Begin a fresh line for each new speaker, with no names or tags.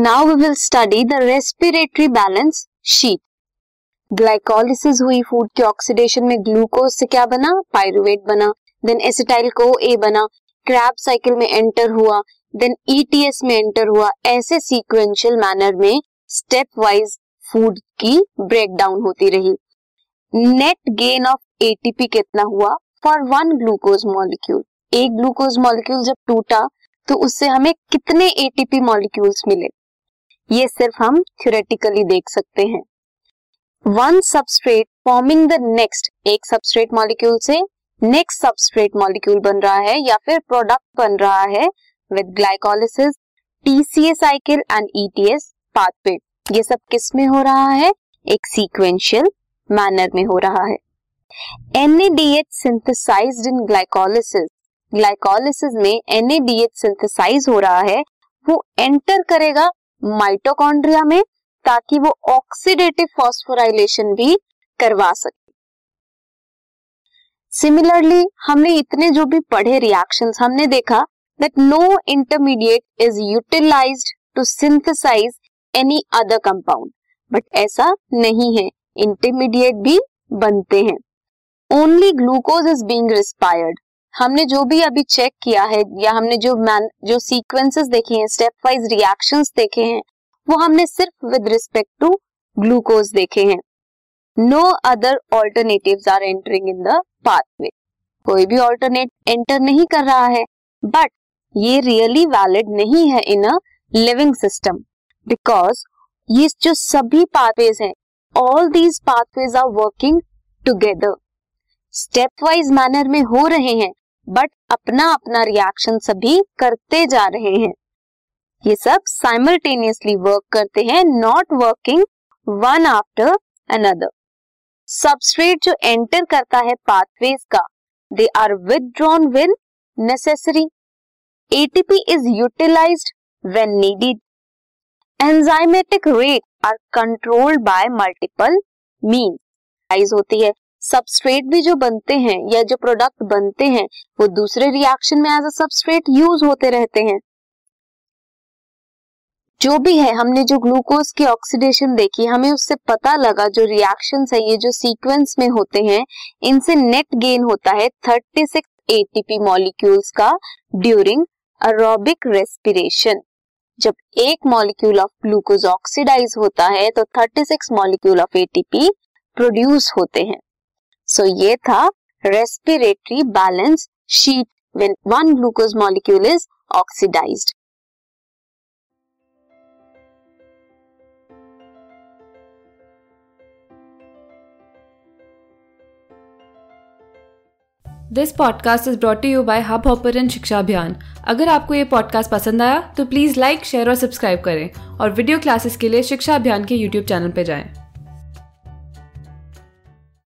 Now we will study the respiratory balance sheet glycolysis हुई food के oxidation में glucose से क्या बना? पायरुवेट बना. देन एसिटाइल को ए बना. क्रैब साइकिल में एंटर हुआ. देन ईटीएस में एंटर हुआ. ऐसे सीक्वेंशियल मैनर में स्टेप वाइज फ़ूड की ब्रेकडाउन होती रही. नेट गेन ऑफ़ एटीपी कितना हुआ? फॉर वन ग्लूकोज मॉलिक्यूल एक ग्लूकोज मॉलिक्यूल जब टूटा तो उससे हमें कितने एटीपी मॉलिक्यूल्स मिले? ये सिर्फ़ हम थ्योरेटिकली देख सकते हैं। One substrate forming the next एक सबस्ट्रेट मॉलिक्यूल से नेक्स्ट सबस्ट्रेट मॉलिक्यूल बन रहा है या फिर प्रोडक्ट बन रहा है with glycolysis TCA cycle and ETS pathway ये सब किसमें हो रहा है? एक सीक्वेंशियल मैनर में हो रहा है। NADH synthesized in glycolysis glycolysis में एनएडीएच सिंथेसाइज हो रहा है, वो एंटर करेगा माइटोकॉन्ड्रिया में ताकि वो ऑक्सीडेटिव फॉस्फोराइलेशन भी करवा सके। सिमिलरली हमने इतने जो भी पढ़े रिएक्शंस हमने देखा that no intermediate is utilised to synthesise any other compound but ऐसा नहीं है इंटरमीडिएट भी बनते हैं। Only glucose is being respired हमने जो भी अभी चेक किया है या हमने जो मैन जो सीक्वेंसेस देखे हैं स्टेप वाइज रिएक्शंस देखे हैं, वो हमने सिर्फ़ विद रिस्पेक्ट टू ग्लूकोज देखे हैं। No other alternative are entering in the pathway कोई भी ऑल्टरनेट एंटर नहीं कर रहा है बट ये रियली वैलिड नहीं है in a living system because ये जो सभी पाथवेज हैं all these pathways are working together stepwise manner में हो रहे हैं बट अपना अपना रिएक्शन सभी करते जा रहे हैं। ये सब साइमल्टेनियसली वर्क करते हैं not working one after another substrate जो एंटर करता है पाथवेज का they are withdrawn when necessary ATP is utilised when needed enzymatic rate are controlled by multiple mean होती है। सबस्ट्रेट भी जो बनते हैं या जो प्रोडक्ट बनते हैं, वो दूसरे रिएक्शन में एज अ सबस्ट्रेट यूज़ होते रहते हैं। जो भी है, हमने जो ग्लूकोज की ऑक्सीडेशन देखी, हमें उससे पता लगा जो रिएक्शन है, ये जो सीक्वेंस में होते हैं, इनसे नेट गेन होता है 36 एटीपी मॉलिक्यूल्स का ड्यूरिंग अरोबिक रेस्पिरेशन जब एक मॉलिक्यूल ऑफ़ ग्लूकोज ऑक्सीडाइज होता है तो 36 मॉलिक्यूल ऑफ़ एटीपी प्रोड्यूस होते हैं। सो ये था respiratory balance sheet when one glucose molecule is oxidised
this podcast is brought you by Hubhopper शिक्षा अभियान अगर आपको ये पॉडकास्ट पसंद आया तो प्लीज़ लाइक शेयर और सब्सक्राइब करें और वीडियो क्लासेस के लिए शिक्षा अभियान के यूट्यूब चैनल पर जाएँ।